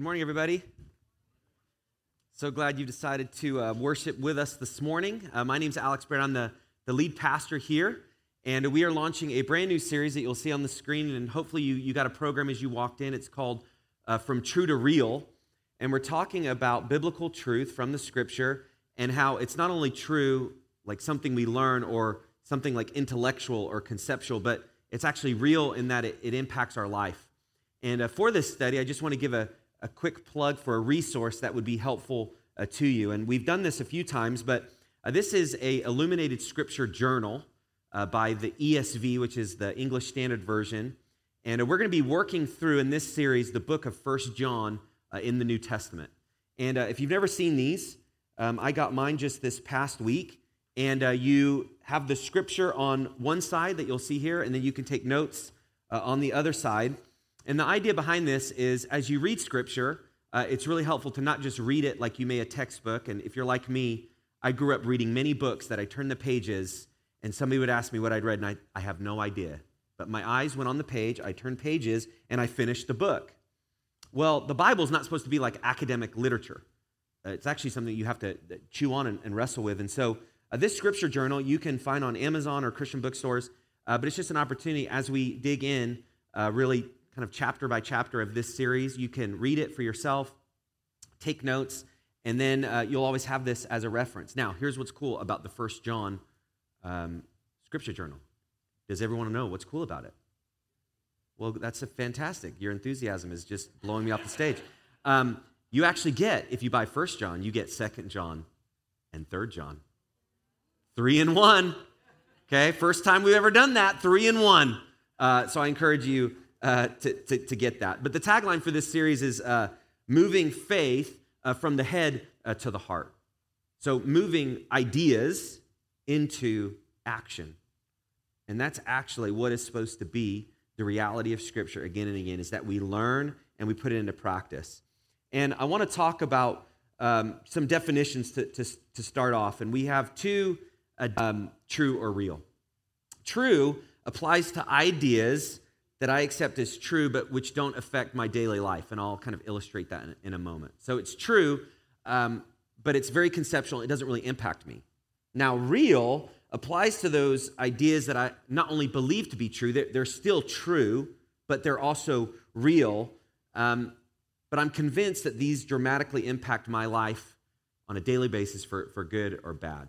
Good morning, everybody. So glad you decided to uh, worship with us this morning. Uh, my name is Alex Brand. I'm the, the lead pastor here, and we are launching a brand new series that you'll see on the screen, and hopefully you, you got a program as you walked in. It's called uh, From True to Real, and we're talking about biblical truth from the scripture and how it's not only true, like something we learn or something like intellectual or conceptual, but it's actually real in that it, it impacts our life. And uh, for this study, I just want to give a, a quick plug for a resource that would be helpful uh, to you. And we've done this a few times, but uh, this is a illuminated scripture journal uh, by the ESV, which is the English Standard Version. And uh, we're going to be working through in this series the book of First John uh, in the New Testament. And uh, if you've never seen these, um, I got mine just this past week. And you have the scripture on one side that you'll see here, and then you can take notes on the other side. And the idea behind this is as you read scripture, uh, it's really helpful to not just read it like you may a textbook. And if you're like me, I grew up reading many books that I turned the pages and somebody would ask me what I'd read, and I, I have no idea. But my eyes went on the page, I turned pages, and I finished the book. Well, the Bible is not supposed to be like academic literature. Uh, it's actually something you have to uh, chew on and, and wrestle with. And so, uh, this scripture journal you can find on Amazon or Christian bookstores, uh, but it's just an opportunity as we dig in, uh, really kind of chapter by chapter of this series. You can read it for yourself, take notes, and then uh, you'll always have this as a reference. Now, here's what's cool about the First John um, Scripture Journal. Does everyone know what's cool about it? Well, that's fantastic. Your enthusiasm is just blowing me off the stage. Um, you actually get, if you buy First John, you get Second John and Third John. Three in one. Okay, first time we've ever done that, three in one. Uh, so I encourage you uh, to, to, to, get that. But the tagline for this series is uh, moving faith uh, from the head uh, to the heart. So moving ideas into action. And that's actually what is supposed to be the reality of Scripture again and again is that we learn and we put it into practice. And I want to talk about um, some definitions to, to, to, start off. And we have two uh, um, true or real. True applies to ideas that I accept as true, but which don't affect my daily life. And I'll kind of illustrate that in, in a moment. So it's true, um, but it's very conceptual. It doesn't really impact me. Now, real applies to those ideas that I not only believe to be true, they're, they're still true, but they're also real. Um, but I'm convinced that these dramatically impact my life on a daily basis for, for good or bad.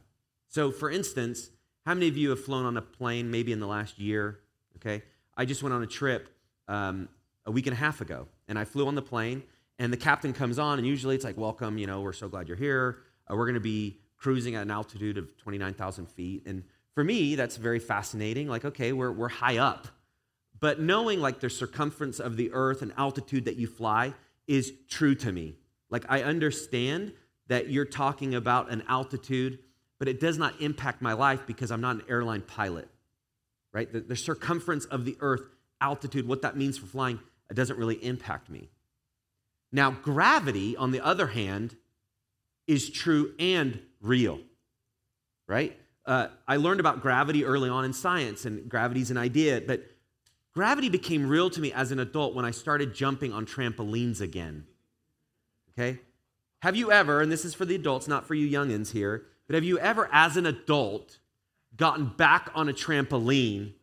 So, for instance, how many of you have flown on a plane maybe in the last year? Okay. I just went on a trip um, a week and a half ago, and I flew on the plane, and the captain comes on, and usually it's like, welcome, you know, we're so glad you're here. Uh, we're going to be cruising at an altitude of 29,000 feet. And for me, that's very fascinating. Like, okay, we're, we're high up. But knowing like the circumference of the earth and altitude that you fly is true to me. Like, I understand that you're talking about an altitude, but it does not impact my life because I'm not an airline pilot right? The, the circumference of the earth, altitude, what that means for flying, it doesn't really impact me. Now, gravity, on the other hand, is true and real, right? Uh, I learned about gravity early on in science, and gravity is an idea, but gravity became real to me as an adult when I started jumping on trampolines again. Okay? Have you ever, and this is for the adults, not for you youngins here, but have you ever, as an adult, gotten back on a trampoline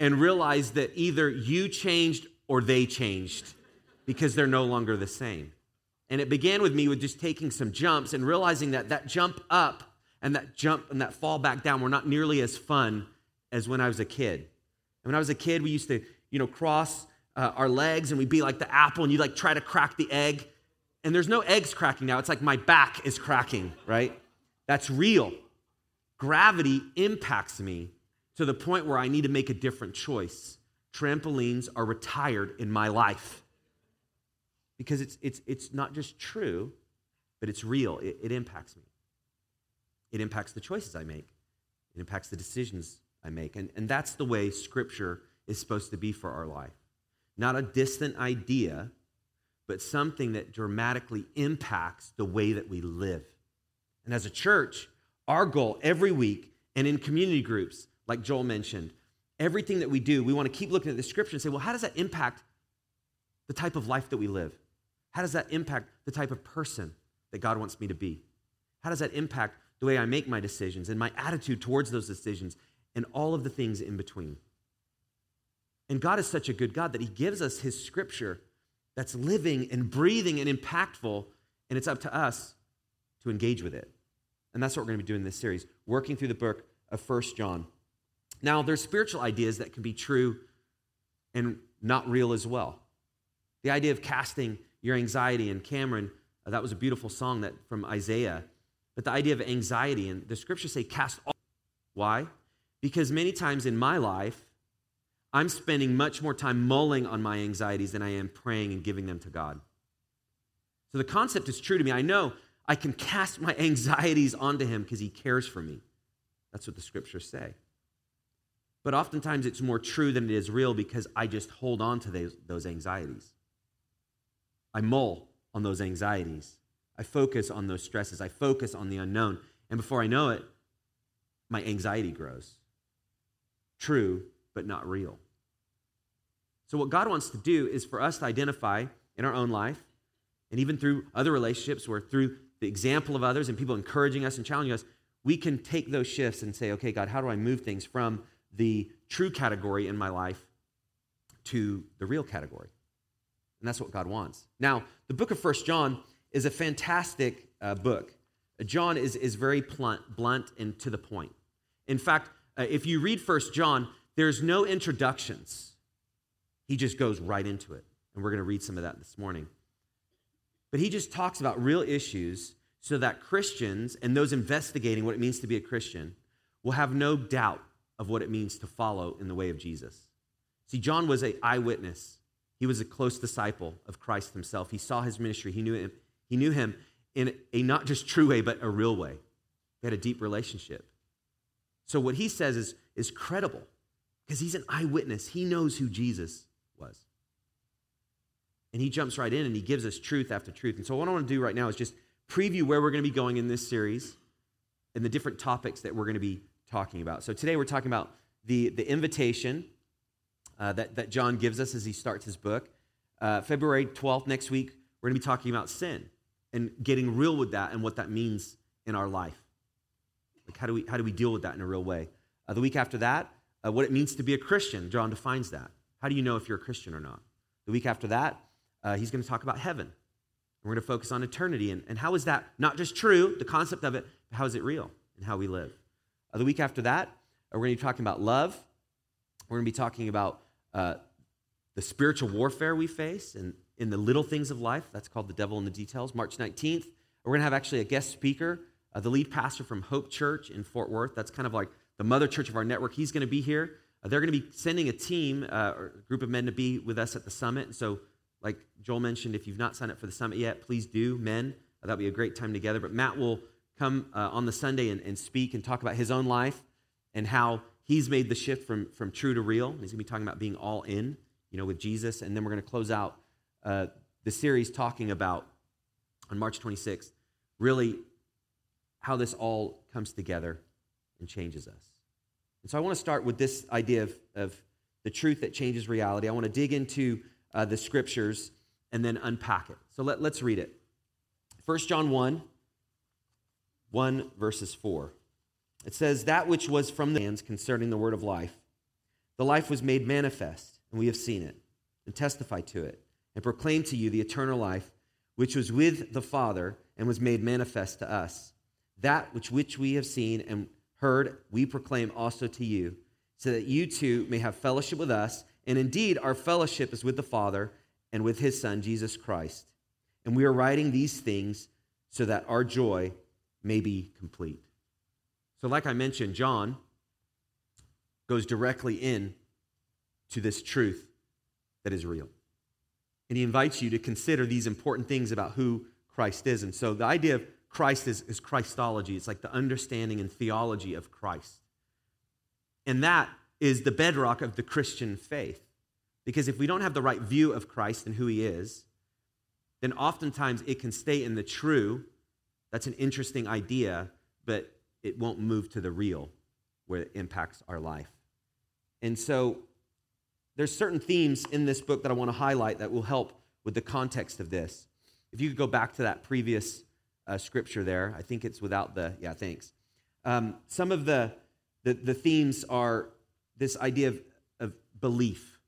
and realized that either you changed or they changed because they're no longer the same. And it began with me with just taking some jumps and realizing that that jump up and that jump and that fall back down were not nearly as fun as when I was a kid. And when I was a kid, we used to, you know, cross uh, our legs and we'd be like the apple and you'd like try to crack the egg. And there's no eggs cracking now. It's like my back is cracking, right? That's real gravity impacts me to the point where I need to make a different choice. Trampolines are retired in my life because it's, it's, it's not just true, but it's real. It, it impacts me. It impacts the choices I make, it impacts the decisions I make. And, and that's the way Scripture is supposed to be for our life. Not a distant idea, but something that dramatically impacts the way that we live. And as a church, our goal every week and in community groups, like Joel mentioned, everything that we do, we want to keep looking at the scripture and say, well, how does that impact the type of life that we live? How does that impact the type of person that God wants me to be? How does that impact the way I make my decisions and my attitude towards those decisions and all of the things in between? And God is such a good God that He gives us His scripture that's living and breathing and impactful, and it's up to us to engage with it. And that's what we're going to be doing in this series, working through the book of First John. Now, there's spiritual ideas that can be true and not real as well. The idea of casting your anxiety, and Cameron, uh, that was a beautiful song that from Isaiah. But the idea of anxiety, and the scriptures say cast all. Why? Because many times in my life, I'm spending much more time mulling on my anxieties than I am praying and giving them to God. So the concept is true to me. I know I can cast my anxieties onto Him because He cares for me. That's what the scriptures say. But oftentimes it's more true than it is real because I just hold on to those, those anxieties. I mull on those anxieties. I focus on those stresses. I focus on the unknown. And before I know it, my anxiety grows. True, but not real. So, what God wants to do is for us to identify in our own life, and even through other relationships, where through the example of others and people encouraging us and challenging us, we can take those shifts and say, okay, God, how do I move things from the true category in my life to the real category? And that's what God wants. Now, the book of First John is a fantastic uh, book. John is, is very blunt, blunt and to the point. In fact, uh, if you read First John, there's no introductions. He just goes right into it. And we're going to read some of that this morning. But he just talks about real issues so that Christians and those investigating what it means to be a Christian will have no doubt of what it means to follow in the way of Jesus. See, John was an eyewitness. He was a close disciple of Christ himself. He saw his ministry. He knew him. He knew him in a not just true way, but a real way. They had a deep relationship. So what he says is, is credible because he's an eyewitness. He knows who Jesus was. And he jumps right in and he gives us truth after truth. And so, what I want to do right now is just preview where we're going to be going in this series and the different topics that we're going to be talking about. So, today we're talking about the, the invitation uh, that, that John gives us as he starts his book. Uh, February 12th, next week, we're going to be talking about sin and getting real with that and what that means in our life. Like, how do we, how do we deal with that in a real way? Uh, the week after that, uh, what it means to be a Christian. John defines that. How do you know if you're a Christian or not? The week after that, uh, he's going to talk about heaven. We're going to focus on eternity and, and how is that not just true, the concept of it, but how is it real and how we live. Uh, the week after that, uh, we're going to be talking about love. We're going to be talking about uh, the spiritual warfare we face and in the little things of life. That's called the devil in the details. March 19th, we're going to have actually a guest speaker, uh, the lead pastor from Hope Church in Fort Worth. That's kind of like the mother church of our network. He's going to be here. Uh, they're going to be sending a team uh, or a group of men to be with us at the summit. And so, like Joel mentioned, if you've not signed up for the summit yet, please do, men. Uh, that'll be a great time together. But Matt will come uh, on the Sunday and, and speak and talk about his own life and how he's made the shift from, from true to real. And He's going to be talking about being all in, you know, with Jesus. And then we're going to close out uh, the series talking about, on March 26th, really how this all comes together and changes us. And so I want to start with this idea of, of the truth that changes reality. I want to dig into uh, the scriptures and then unpack it. So let, let's read it. 1 John 1, 1 verses 4. It says, That which was from the hands concerning the word of life, the life was made manifest, and we have seen it, and testify to it, and proclaim to you the eternal life, which was with the Father, and was made manifest to us. That which, which we have seen and heard, we proclaim also to you, so that you too may have fellowship with us. And indeed, our fellowship is with the Father and with his Son, Jesus Christ. And we are writing these things so that our joy may be complete. So, like I mentioned, John goes directly in to this truth that is real. And he invites you to consider these important things about who Christ is. And so the idea of Christ is, is Christology, it's like the understanding and theology of Christ. And that is the bedrock of the Christian faith. Because if we don't have the right view of Christ and who he is, then oftentimes it can stay in the true. That's an interesting idea, but it won't move to the real where it impacts our life. And so there's certain themes in this book that I want to highlight that will help with the context of this. If you could go back to that previous uh, scripture there, I think it's without the, yeah, thanks. Um, some of the, the, the themes are this idea of, of belief,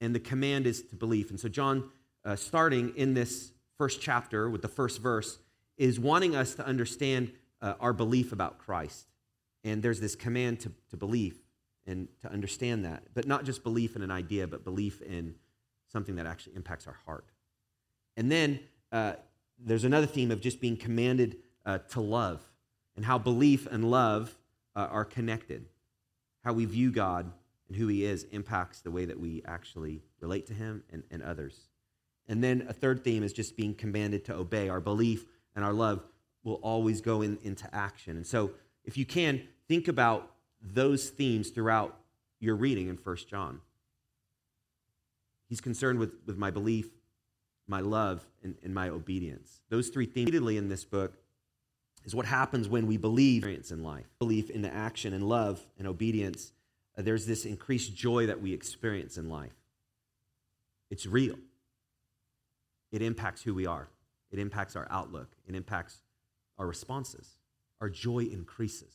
and the command is to believe. And so, John, uh, starting in this first chapter with the first verse, is wanting us to understand uh, our belief about Christ. And there's this command to, to believe and to understand that, but not just belief in an idea, but belief in something that actually impacts our heart. And then uh, there's another theme of just being commanded uh, to love and how belief and love uh, are connected. How we view God and who He is impacts the way that we actually relate to Him and, and others. And then a third theme is just being commanded to obey. Our belief and our love will always go in, into action. And so, if you can, think about those themes throughout your reading in First John. He's concerned with, with my belief, my love, and, and my obedience. Those three themes repeatedly in this book is what happens when we believe in life. Belief in the action and love and obedience, Uh, there's this increased joy that we experience in life. It's real. It impacts who we are. It impacts our outlook. It impacts our responses. Our joy increases.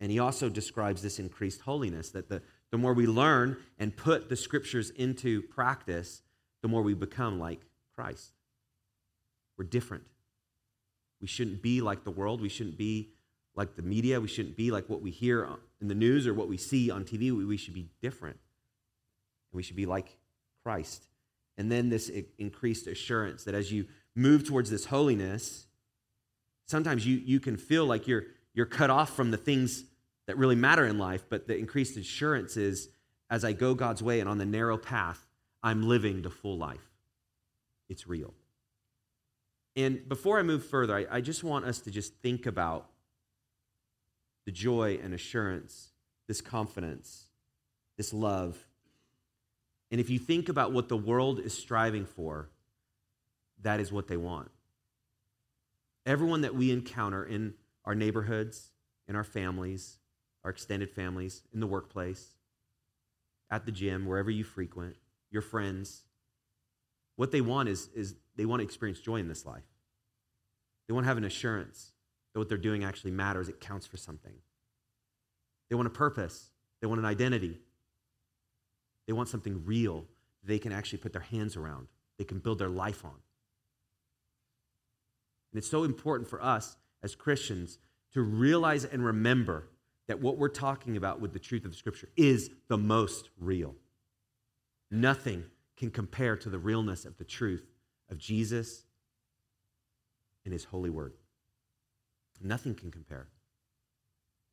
And he also describes this increased holiness that the, the more we learn and put the scriptures into practice, the more we become like Christ. We're different. We shouldn't be like the world. We shouldn't be like the media. We shouldn't be like what we hear in the news or what we see on TV. We should be different. We should be like Christ. And then this increased assurance that as you move towards this holiness, sometimes you, you can feel like you're, you're cut off from the things that really matter in life, but the increased assurance is as I go God's way and on the narrow path, I'm living the full life. It's real. And before I move further, I, I just want us to just think about the joy and assurance, this confidence, this love. And if you think about what the world is striving for, that is what they want. Everyone that we encounter in our neighborhoods, in our families, our extended families, in the workplace, at the gym, wherever you frequent, your friends, what they want is, is they want to experience joy in this life. They want to have an assurance that what they're doing actually matters, it counts for something. They want a purpose, they want an identity, they want something real they can actually put their hands around, they can build their life on. And it's so important for us as Christians to realize and remember that what we're talking about with the truth of the Scripture is the most real. Nothing can compare to the realness of the truth of Jesus and His holy word. Nothing can compare.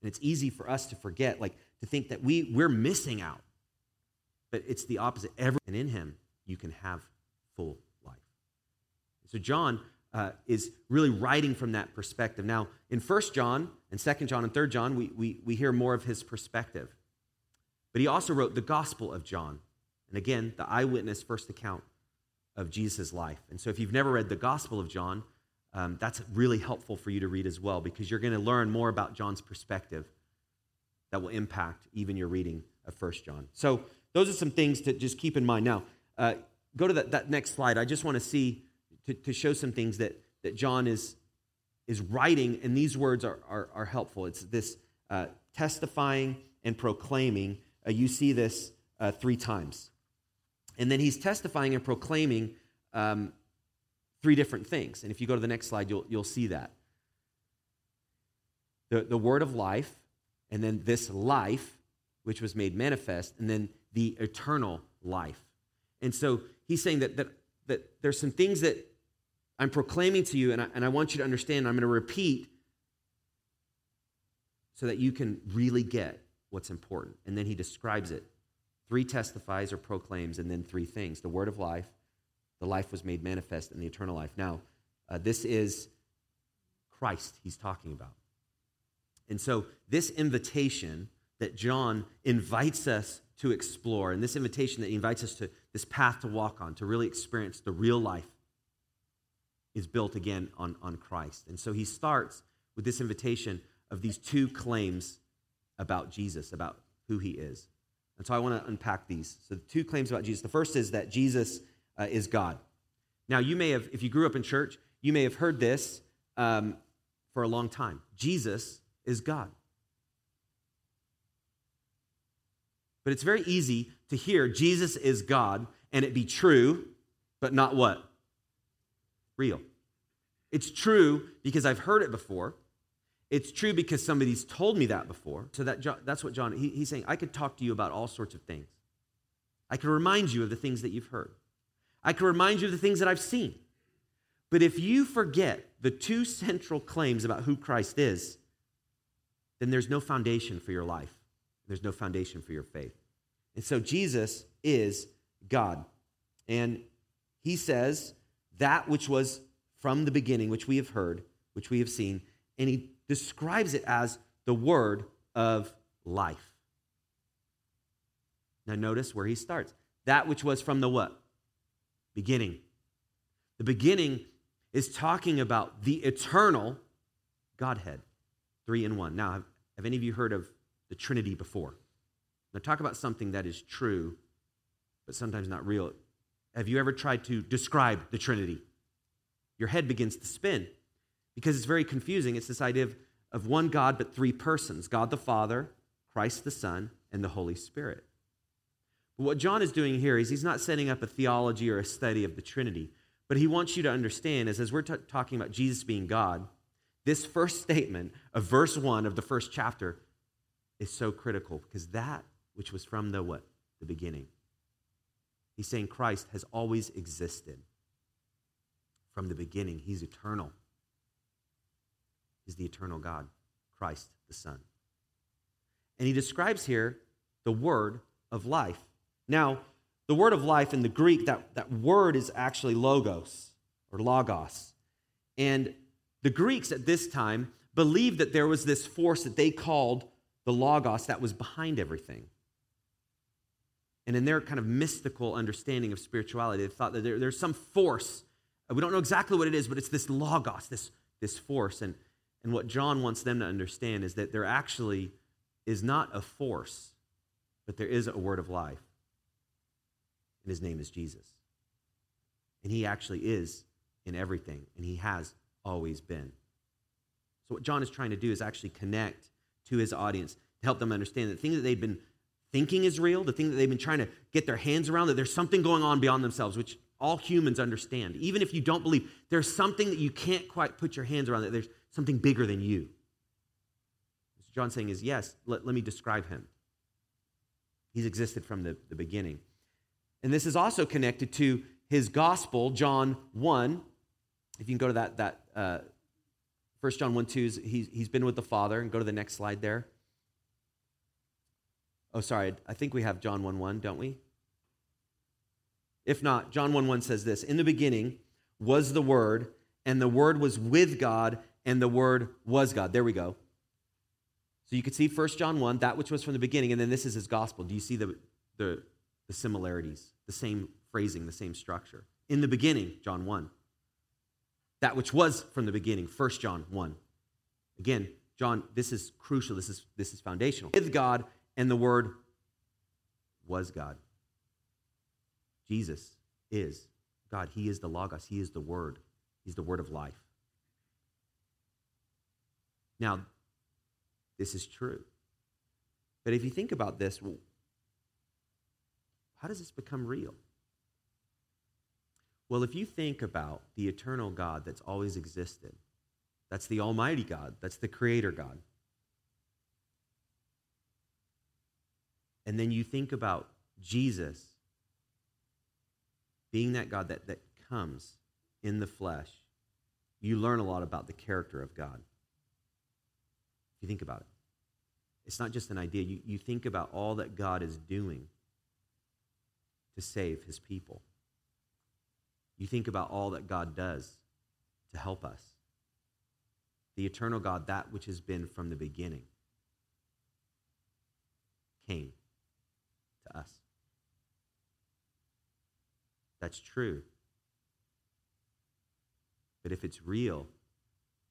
And it's easy for us to forget, like to think that we, we're missing out. But it's the opposite. Every, and in Him, you can have full life. So, John uh, is really writing from that perspective. Now, in 1 John and 2 John and 3 John, we, we, we hear more of his perspective. But he also wrote the Gospel of John. And again, the eyewitness first account of Jesus' life. And so if you've never read the Gospel of John, um, that's really helpful for you to read as well because you're going to learn more about John's perspective that will impact even your reading of 1 John. So those are some things to just keep in mind. Now, uh, go to that, that next slide. I just want to see to, to show some things that, that John is, is writing, and these words are, are, are helpful. It's this uh, testifying and proclaiming. Uh, you see this uh, three times. And then he's testifying and proclaiming um, three different things. And if you go to the next slide, you'll, you'll see that. The, the word of life, and then this life, which was made manifest, and then the eternal life. And so he's saying that, that, that there's some things that I'm proclaiming to you, and I, and I want you to understand, I'm going to repeat so that you can really get what's important. And then he describes it. Three testifies or proclaims, and then three things the word of life, the life was made manifest, and the eternal life. Now, uh, this is Christ he's talking about. And so, this invitation that John invites us to explore, and this invitation that he invites us to this path to walk on, to really experience the real life is built again on, on Christ. And so he starts with this invitation of these two claims about Jesus, about who he is. And so I want to unpack these. So, the two claims about Jesus. The first is that Jesus uh, is God. Now, you may have, if you grew up in church, you may have heard this um, for a long time. Jesus is God. But it's very easy to hear Jesus is God and it be true, but not what? Real. It's true because I've heard it before. It's true because somebody's told me that before. So that, that's what John, he, he's saying, I could talk to you about all sorts of things. I could remind you of the things that you've heard. I can remind you of the things that I've seen. But if you forget the two central claims about who Christ is, then there's no foundation for your life. There's no foundation for your faith. And so Jesus is God. And he says that which was from the beginning, which we have heard, which we have seen, and he describes it as the word of life. Now notice where he starts. That which was from the what? Beginning. The beginning is talking about the eternal Godhead, three in one. Now, have, have any of you heard of the Trinity before? Now, talk about something that is true, but sometimes not real. Have you ever tried to describe the Trinity? Your head begins to spin because it's very confusing. It's this idea of, of one God, but three persons God the Father, Christ the Son, and the Holy Spirit. What John is doing here is he's not setting up a theology or a study of the Trinity, but he wants you to understand is as we're t- talking about Jesus being God, this first statement of verse 1 of the first chapter is so critical because that which was from the what? The beginning. He's saying Christ has always existed from the beginning. He's eternal. He's the eternal God, Christ the Son. And he describes here the word of life. Now, the word of life in the Greek, that, that word is actually logos or logos. And the Greeks at this time believed that there was this force that they called the logos that was behind everything. And in their kind of mystical understanding of spirituality, they thought that there, there's some force. We don't know exactly what it is, but it's this logos, this, this force. And, and what John wants them to understand is that there actually is not a force, but there is a word of life and his name is Jesus. And he actually is in everything, and he has always been. So, what John is trying to do is actually connect to his audience to help them understand the thing that they've been thinking is real, the thing that they've been trying to get their hands around, that there's something going on beyond themselves, which all humans understand. Even if you don't believe, there's something that you can't quite put your hands around, that there's something bigger than you. What John's saying is, yes, let, let me describe him. He's existed from the, the beginning. And this is also connected to his gospel, John 1. If you can go to that, that uh, 1 John 1 2, he's, he's been with the Father. And go to the next slide there. Oh, sorry. I think we have John 1 1, don't we? If not, John 1 1 says this In the beginning was the Word, and the Word was with God, and the Word was God. There we go. So you can see 1 John 1, that which was from the beginning, and then this is his gospel. Do you see the, the, the similarities? the same phrasing, the same structure. In the beginning, John 1. That which was from the beginning, 1 John 1. Again, John, this is crucial. This is, this is foundational. With God, and the Word was God. Jesus is God. He is the Logos. He is the Word. He's the Word of life. Now, this is true. But if you think about this, how does this become real? Well, if you think about the eternal God that's always existed, that's the Almighty God, that's the Creator God. And then you think about Jesus being that God that, that comes in the flesh, you learn a lot about the character of God. If you think about it, it's not just an idea. You, you think about all that God is doing to save his people. You think about all that God does to help us. The eternal God, that which has been from the beginning, came to us. That's true. But if it's real,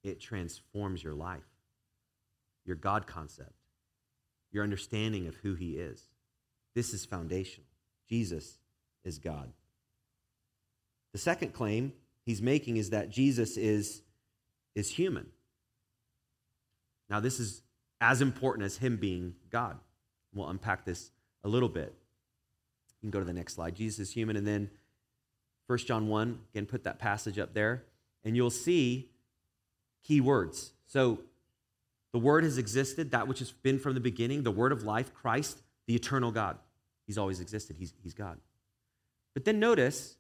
it transforms your life, your God concept, your understanding of who He is. This is foundational. Jesus is God. The second claim he's making is that Jesus is, is human. Now, this is as important as him being God. We'll unpack this a little bit. You can go to the next slide. Jesus is human. And then 1 John 1, again, put that passage up there, and you'll see key words. So, the Word has existed, that which has been from the beginning, the Word of life, Christ, the eternal God. He's always existed, He's, he's God. But then notice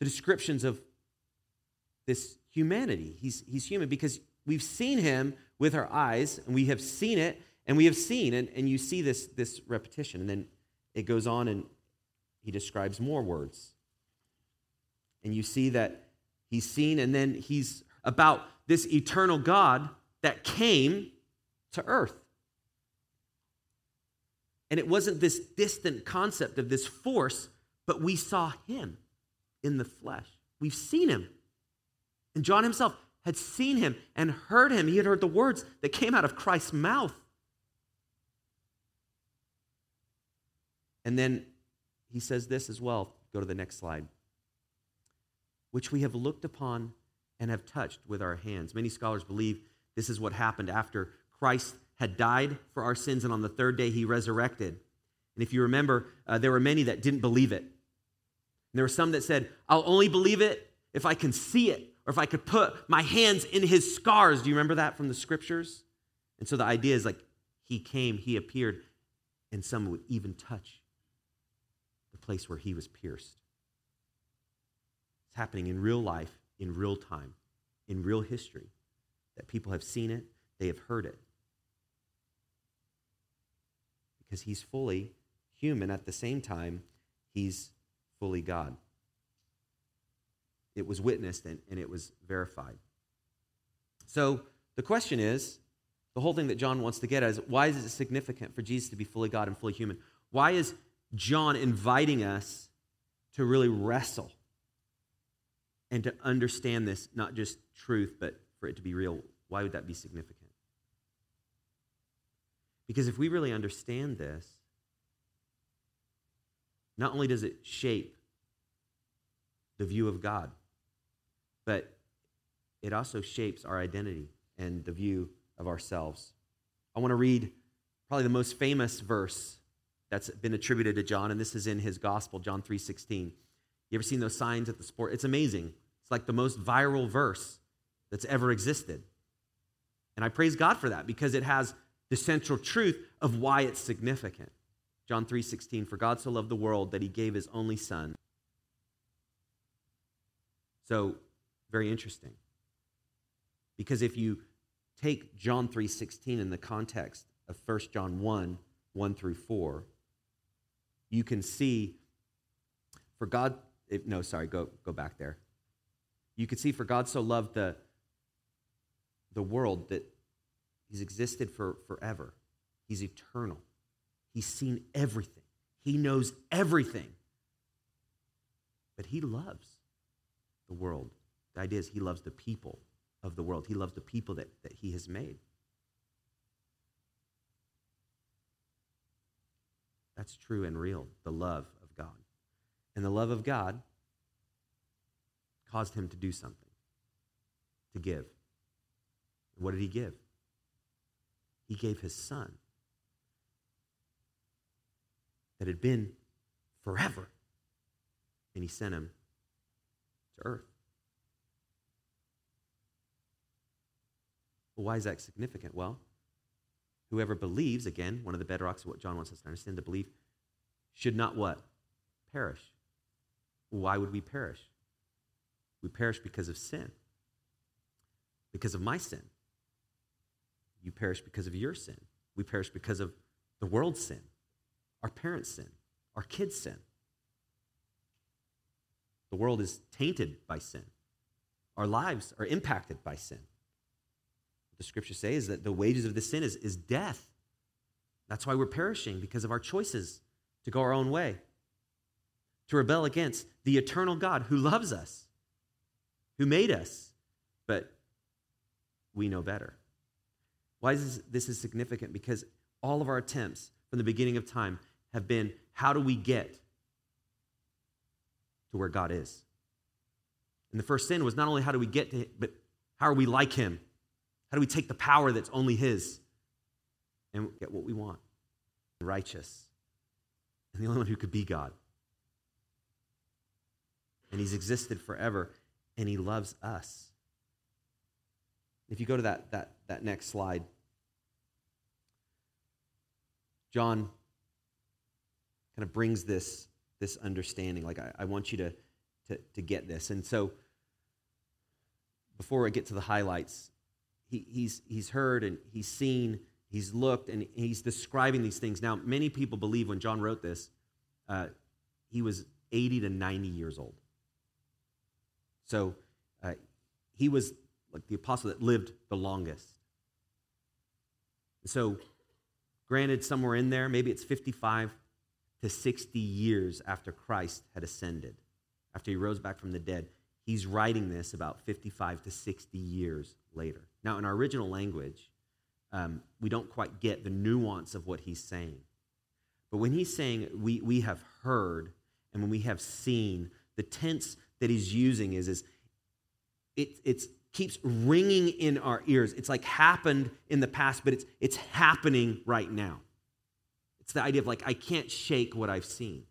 the descriptions of this humanity. He's, he's human because we've seen Him with our eyes, and we have seen it, and we have seen, and, and you see this, this repetition. And then it goes on, and He describes more words. And you see that He's seen, and then He's about this eternal God that came to earth. And it wasn't this distant concept of this force, but we saw him in the flesh. We've seen him. And John himself had seen him and heard him. He had heard the words that came out of Christ's mouth. And then he says this as well. Go to the next slide. Which we have looked upon and have touched with our hands. Many scholars believe this is what happened after Christ had died for our sins, and on the third day he resurrected. And if you remember, uh, there were many that didn't believe it. And there were some that said, I'll only believe it if I can see it or if I could put my hands in his scars. Do you remember that from the scriptures? And so the idea is like he came, he appeared, and some would even touch the place where he was pierced. It's happening in real life, in real time, in real history that people have seen it, they have heard it. Because he's fully human at the same time, he's fully God. It was witnessed and, and it was verified. So the question is the whole thing that John wants to get at is why is it significant for Jesus to be fully God and fully human? Why is John inviting us to really wrestle and to understand this, not just truth, but for it to be real, why would that be significant? Because if we really understand this, not only does it shape the view of God, but it also shapes our identity and the view of ourselves. I want to read probably the most famous verse that's been attributed to John, and this is in his gospel, John 3:16. You ever seen those signs at the sport? It's amazing. It's like the most viral verse that's ever existed. And I praise God for that because it has the central truth of why it's significant. John 3:16 For God so loved the world that he gave his only son. So, very interesting. Because if you take John 3:16 in the context of 1 John 1, 1 through 4, you can see for God no, sorry, go go back there. You can see for God so loved the the world that he's existed for forever. He's eternal. He's seen everything. He knows everything. But he loves the world. The idea is he loves the people of the world. He loves the people that, that he has made. That's true and real, the love of God. And the love of God caused him to do something, to give. What did he give? He gave his son that had been forever, and he sent him to earth. Well, why is that significant? Well, whoever believes, again, one of the bedrocks of what John wants us to understand, to believe, should not what? Perish. Why would we perish? We perish because of sin, because of my sin. You perish because of your sin. We perish because of the world's sin, our parents' sin, our kids' sin. The world is tainted by sin. Our lives are impacted by sin. What the scriptures say is that the wages of the sin is, is death. That's why we're perishing, because of our choices to go our own way, to rebel against the eternal God who loves us, who made us, but we know better. Why is this, this is significant? Because all of our attempts from the beginning of time have been how do we get to where God is. And the first sin was not only how do we get to him, but how are we like him? How do we take the power that's only his and get what we want? Righteous. And the only one who could be God. And he's existed forever, and he loves us. If you go to that, that, that next slide, John kind of brings this, this understanding. Like, I, I want you to, to, to get this. And so, before I get to the highlights, he, he's, he's heard and he's seen, he's looked, and he's describing these things. Now, many people believe when John wrote this, uh, he was 80 to 90 years old. So, uh, he was like the apostle that lived the longest. So, granted, somewhere in there, maybe it's 55 to 60 years after Christ had ascended, after he rose back from the dead. He's writing this about 55 to 60 years later. Now, in our original language, um, we don't quite get the nuance of what he's saying. But when he's saying we, we have heard and when we have seen, the tense that he's using is, is it it's, keeps ringing in our ears. It's like happened in the past, but it's, it's happening right now. It's the idea of like, I can't shake what I've seen.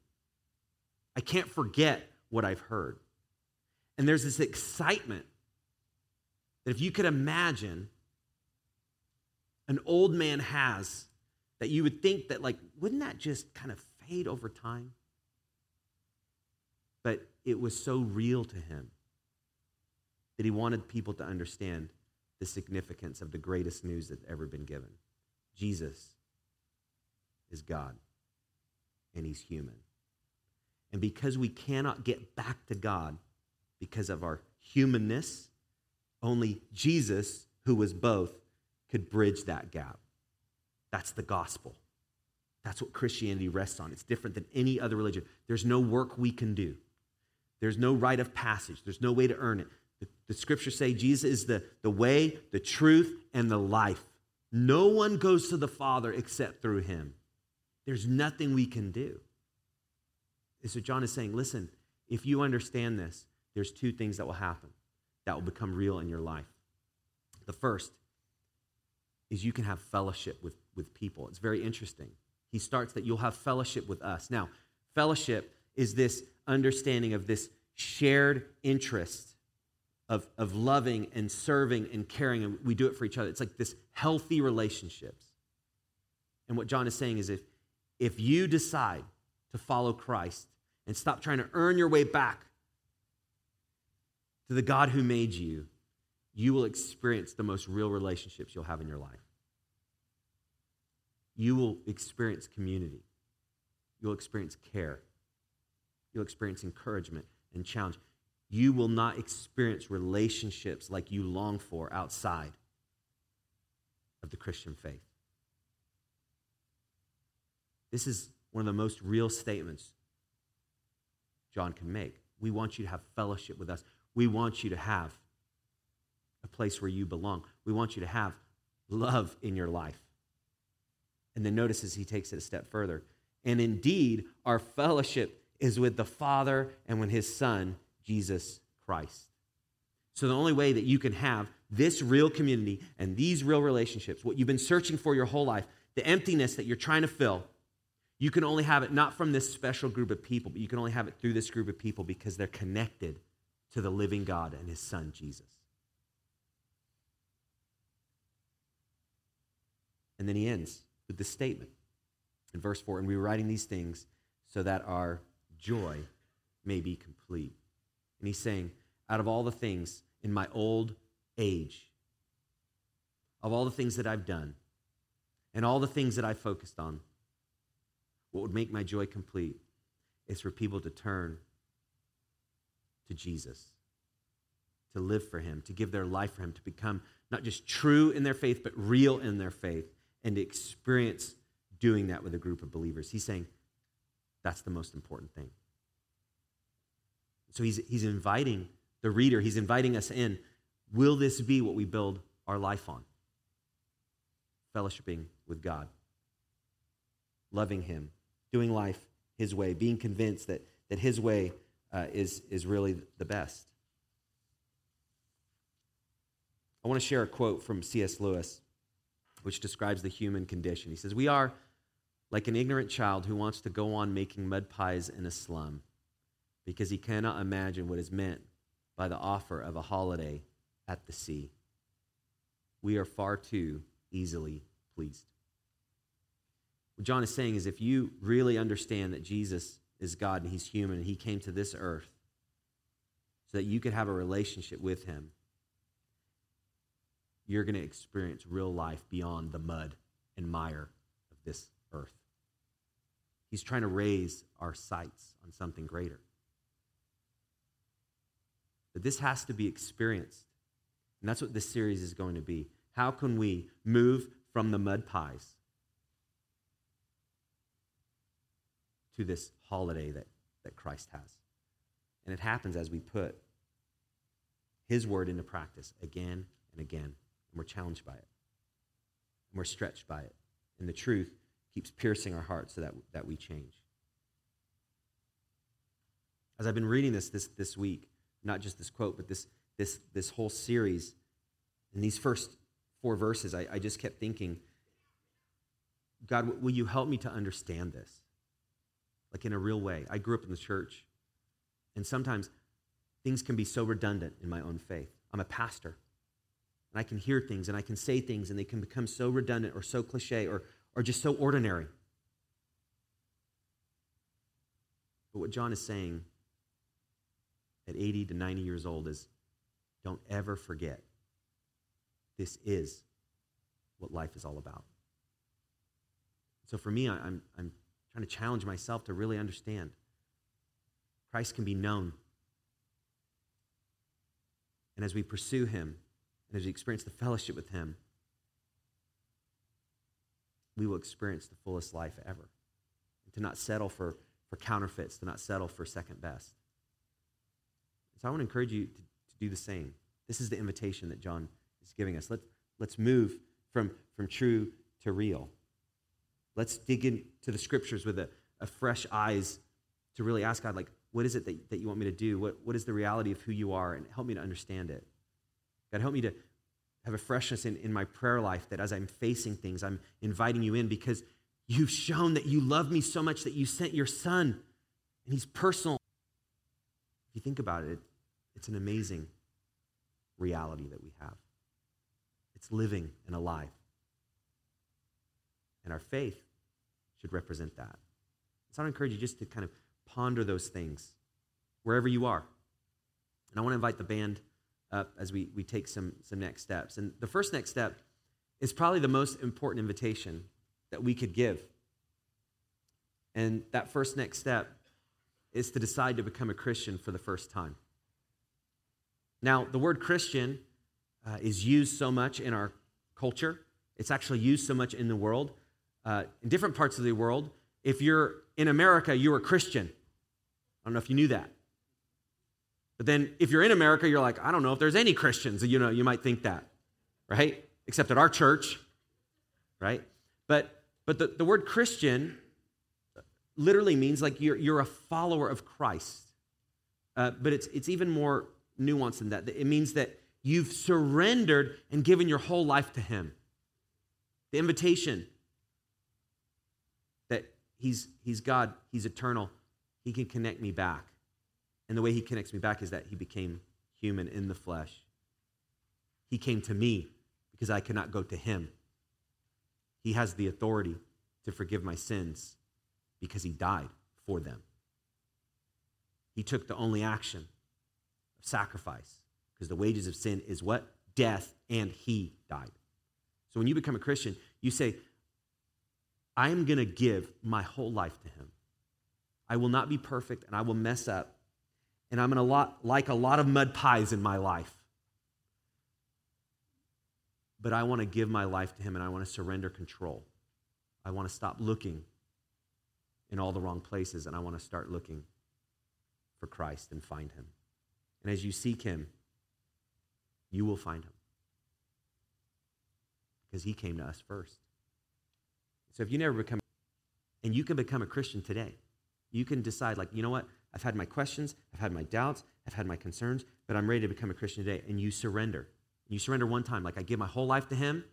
I can't forget what I've heard. And there's this excitement that if you could imagine an old man has, that you would think that, like, wouldn't that just kind of fade over time? But it was so real to him that he wanted people to understand the significance of the greatest news that's ever been given Jesus is God, and He's human. And because we cannot get back to God because of our humanness, only Jesus, who was both, could bridge that gap. That's the gospel. That's what Christianity rests on. It's different than any other religion. There's no work we can do, there's no rite of passage, there's no way to earn it. The, scriptures say Jesus is the, the way, the truth, and the life. No one goes to the Father except through him. There's nothing we can do. And so John is saying, listen, if you understand this, there's two things that will happen that will become real in your life. The first is you can have fellowship with, with people. It's very interesting. He starts that you'll have fellowship with us. Now, fellowship is this understanding of this shared interest of, of loving and serving and caring, and we do it for each other. It's like this healthy relationships. And what John is saying is if if you decide to follow Christ and stop trying to earn your way back to the God who made you, you will experience the most real relationships you'll have in your life. You will experience community. You'll experience care. You'll experience encouragement and challenge. You will not experience relationships like you long for outside of the Christian faith. This is one of the most real statements John can make. We want you to have fellowship with us. We want you to have a place where you belong. We want you to have love in your life. And then notice as he takes it a step further. And indeed, our fellowship is with the Father and with his Son, Jesus Christ. So the only way that you can have this real community and these real relationships, what you've been searching for your whole life, the emptiness that you're trying to fill, you can only have it not from this special group of people, but you can only have it through this group of people because they're connected to the living God and his son, Jesus. And then he ends with this statement in verse 4 And we were writing these things so that our joy may be complete. And he's saying, out of all the things in my old age, of all the things that I've done, and all the things that I focused on, what would make my joy complete is for people to turn to Jesus, to live for Him, to give their life for Him, to become not just true in their faith, but real in their faith, and to experience doing that with a group of believers. He's saying that's the most important thing. So he's, he's inviting the reader, he's inviting us in. Will this be what we build our life on? Fellowshipping with God, loving Him, doing life His way, being convinced that, that His way uh, is, is really the best. I want to share a quote from C.S. Lewis, which describes the human condition. He says, We are like an ignorant child who wants to go on making mud pies in a slum because he cannot imagine what is meant by the offer of a holiday at the sea. We are far too easily pleased. What John is saying is if you really understand that Jesus is God and he's human and he came to this earth so that you could have a relationship with him, you're going to experience real life beyond the mud and mire of this earth. He's trying to raise our sights on something greater. But this has to be experienced. And that's what this series is going to be. How can we move from the mud pies to this holiday that, that Christ has? And it happens as we put his word into practice again and again. And we're challenged by it. And we're stretched by it. And the truth keeps piercing our hearts so that, that we change. As I've been reading this, this this week, not just this quote, but this, this, this whole series, in these first four verses, I, I just kept thinking, God, will you help me to understand this? Like in a real way. I grew up in the church, and sometimes things can be so redundant in my own faith. I'm a pastor, and I can hear things and I can say things, and they can become so redundant or so cliche or, or just so ordinary. But what John is saying at 80 to 90 years old is don't ever forget this is what life is all about. So for me, I'm, I'm trying to challenge myself to really understand Christ can be known. And as we pursue him, and as we experience the fellowship with him, we will experience the fullest life ever. And to not settle for, for counterfeits, to not settle for second best. So I want to encourage you to, to do the same. This is the invitation that John is giving us. Let's, let's move from, from true to real. Let's dig into the scriptures with a, a fresh eyes to really ask God, like, what is it that, that you want me to do? What, what is the reality of who you are? And help me to understand it. God, help me to have a freshness in, in my prayer life that as I'm facing things, I'm inviting you in because you've shown that you love me so much that you sent your son and he's personal. If you think about it, it's an amazing reality that we have. It's living and alive. And our faith should represent that. So I encourage you just to kind of ponder those things wherever you are. And I want to invite the band up as we, we take some, some next steps. And the first next step is probably the most important invitation that we could give. And that first next step is to decide to become a Christian for the first time. Now, the word Christian uh, is used so much in our culture, it's actually used so much in the world. Uh, in different parts of the world, if you're in America, you're a Christian. I don't know if you knew that. But then if you're in America, you're like, I don't know if there's any Christians. You know, you might think that, right? Except at our church, right? But but the, the word Christian literally means like you're, you're a follower of Christ. Uh, but it's, it's even more nuance in that. It means that you've surrendered and given your whole life to Him. The invitation that He's, he's God, He's eternal, He can connect me back. And the way He connects me back is that He became human in the flesh. He came to me because I could not go to Him. He has the authority to forgive my sins because He died for them. He took the only action sacrifice because the wages of sin is what? Death, and he died. So when you become a Christian, you say, I am going to give my whole life to him. I will not be perfect and I will mess up. And I'm going to like a lot of mud pies in my life. But I want to give my life to him and I want to surrender control. I want to stop looking in all the wrong places and I want to start looking for Christ and find him. And as you seek him, you will find him. Because he came to us first. So if you never become, and you can become a Christian today, you can decide, like, you know what? I've had my questions, I've had my doubts, I've had my concerns, but I'm ready to become a Christian today. And you surrender. You surrender one time, like I give my whole life to Him,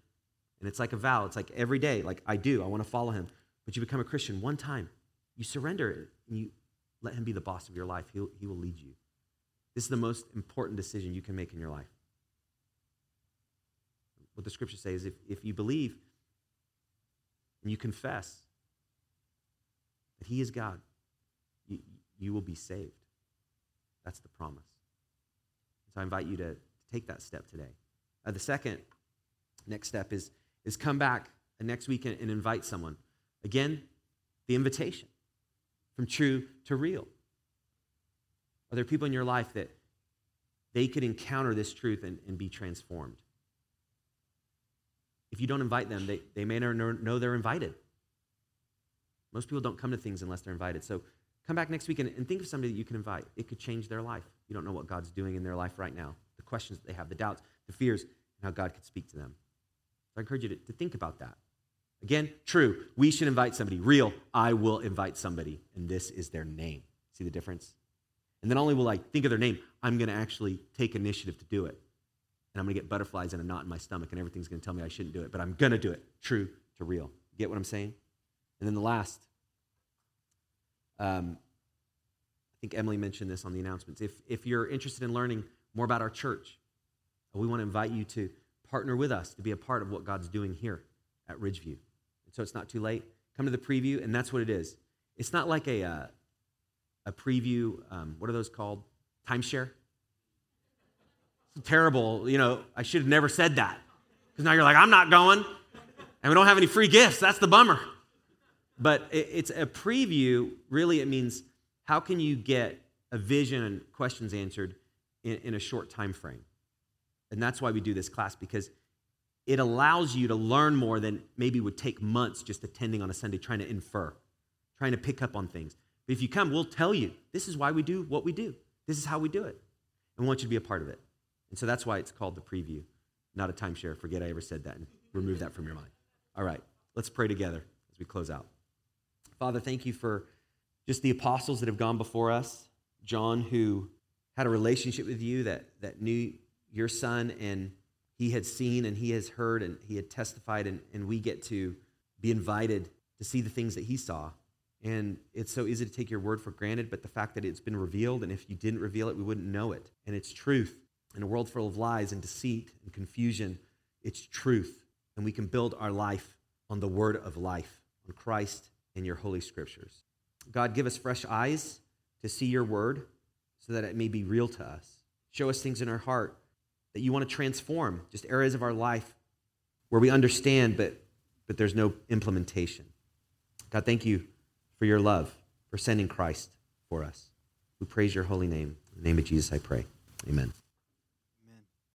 and it's like a vow. It's like every day, like I do, I want to follow Him. But you become a Christian one time. You surrender and you let Him be the boss of your life. He'll, he will lead you. This is the most important decision you can make in your life. What the scripture says if, if you believe and you confess that He is God, you, you will be saved. That's the promise. So I invite you to, take that step today. Uh, the second next step is, is come back next week and, and invite someone. Again, the invitation from true to real. Are there people in your life that they could encounter this truth and, and be transformed? If you don't invite them, they, they may never know they're invited. Most people don't come to things unless they're invited. So come back next week and, and think of somebody that you can invite. It could change their life. You don't know what God's doing in their life right now, the questions that they have, the doubts, the fears, and how God could speak to them. So I encourage you to, to think about that. Again, true, we should invite somebody. Real, I will invite somebody, and this is their name. See the difference? And then only will I think of their name, I'm going to actually take initiative to do it. And I'm going to get butterflies and a knot in my stomach, and everything's going to tell me I shouldn't do it, but I'm going to do it. True to real. Get what I'm saying? And then the last, um, I think Emily mentioned this on the announcements. If, if you're interested in learning more about our church, we want to invite you to partner with us to be a part of what God's doing here at Ridgeview. And so it's not too late. Come to the preview, and that's what it is. It's not like a, uh, a preview, um, what are those called? Timeshare? It's terrible. You know, I should have never said that. Because now you're like, I'm not going. And we don't have any free gifts. That's the bummer. But it, it's a preview. Really, it means how can you get a vision and questions answered in, in a short time frame? And that's why we do this class, because it allows you to learn more than maybe would take months just attending on a Sunday, trying to infer, trying to pick up on things. But if you come, we'll tell you this is why we do what we do. This is how we do it. And we want you to be a part of it. And so that's why it's called the preview, not a timeshare. Forget I ever said that and remove that from your mind. All right, let's pray together as we close out. Father, thank you for just the apostles that have gone before us. John, who had a relationship with you, that, that knew your son, and he had seen and he has heard and he had testified, and, and we get to be invited to see the things that he saw. And it's so easy to take your word for granted, but the fact that it's been revealed, and if you didn't reveal it, we wouldn't know it. And it's truth. In a world full of lies and deceit and confusion, it's truth. And we can build our life on the word of life, on Christ and your holy scriptures. God, give us fresh eyes to see your word so that it may be real to us. Show us things in our heart that you want to transform, just areas of our life where we understand, but, but there's no implementation. God, thank you for your love, for sending Christ for us. We praise your holy name. In the name of Jesus, I pray. Amen.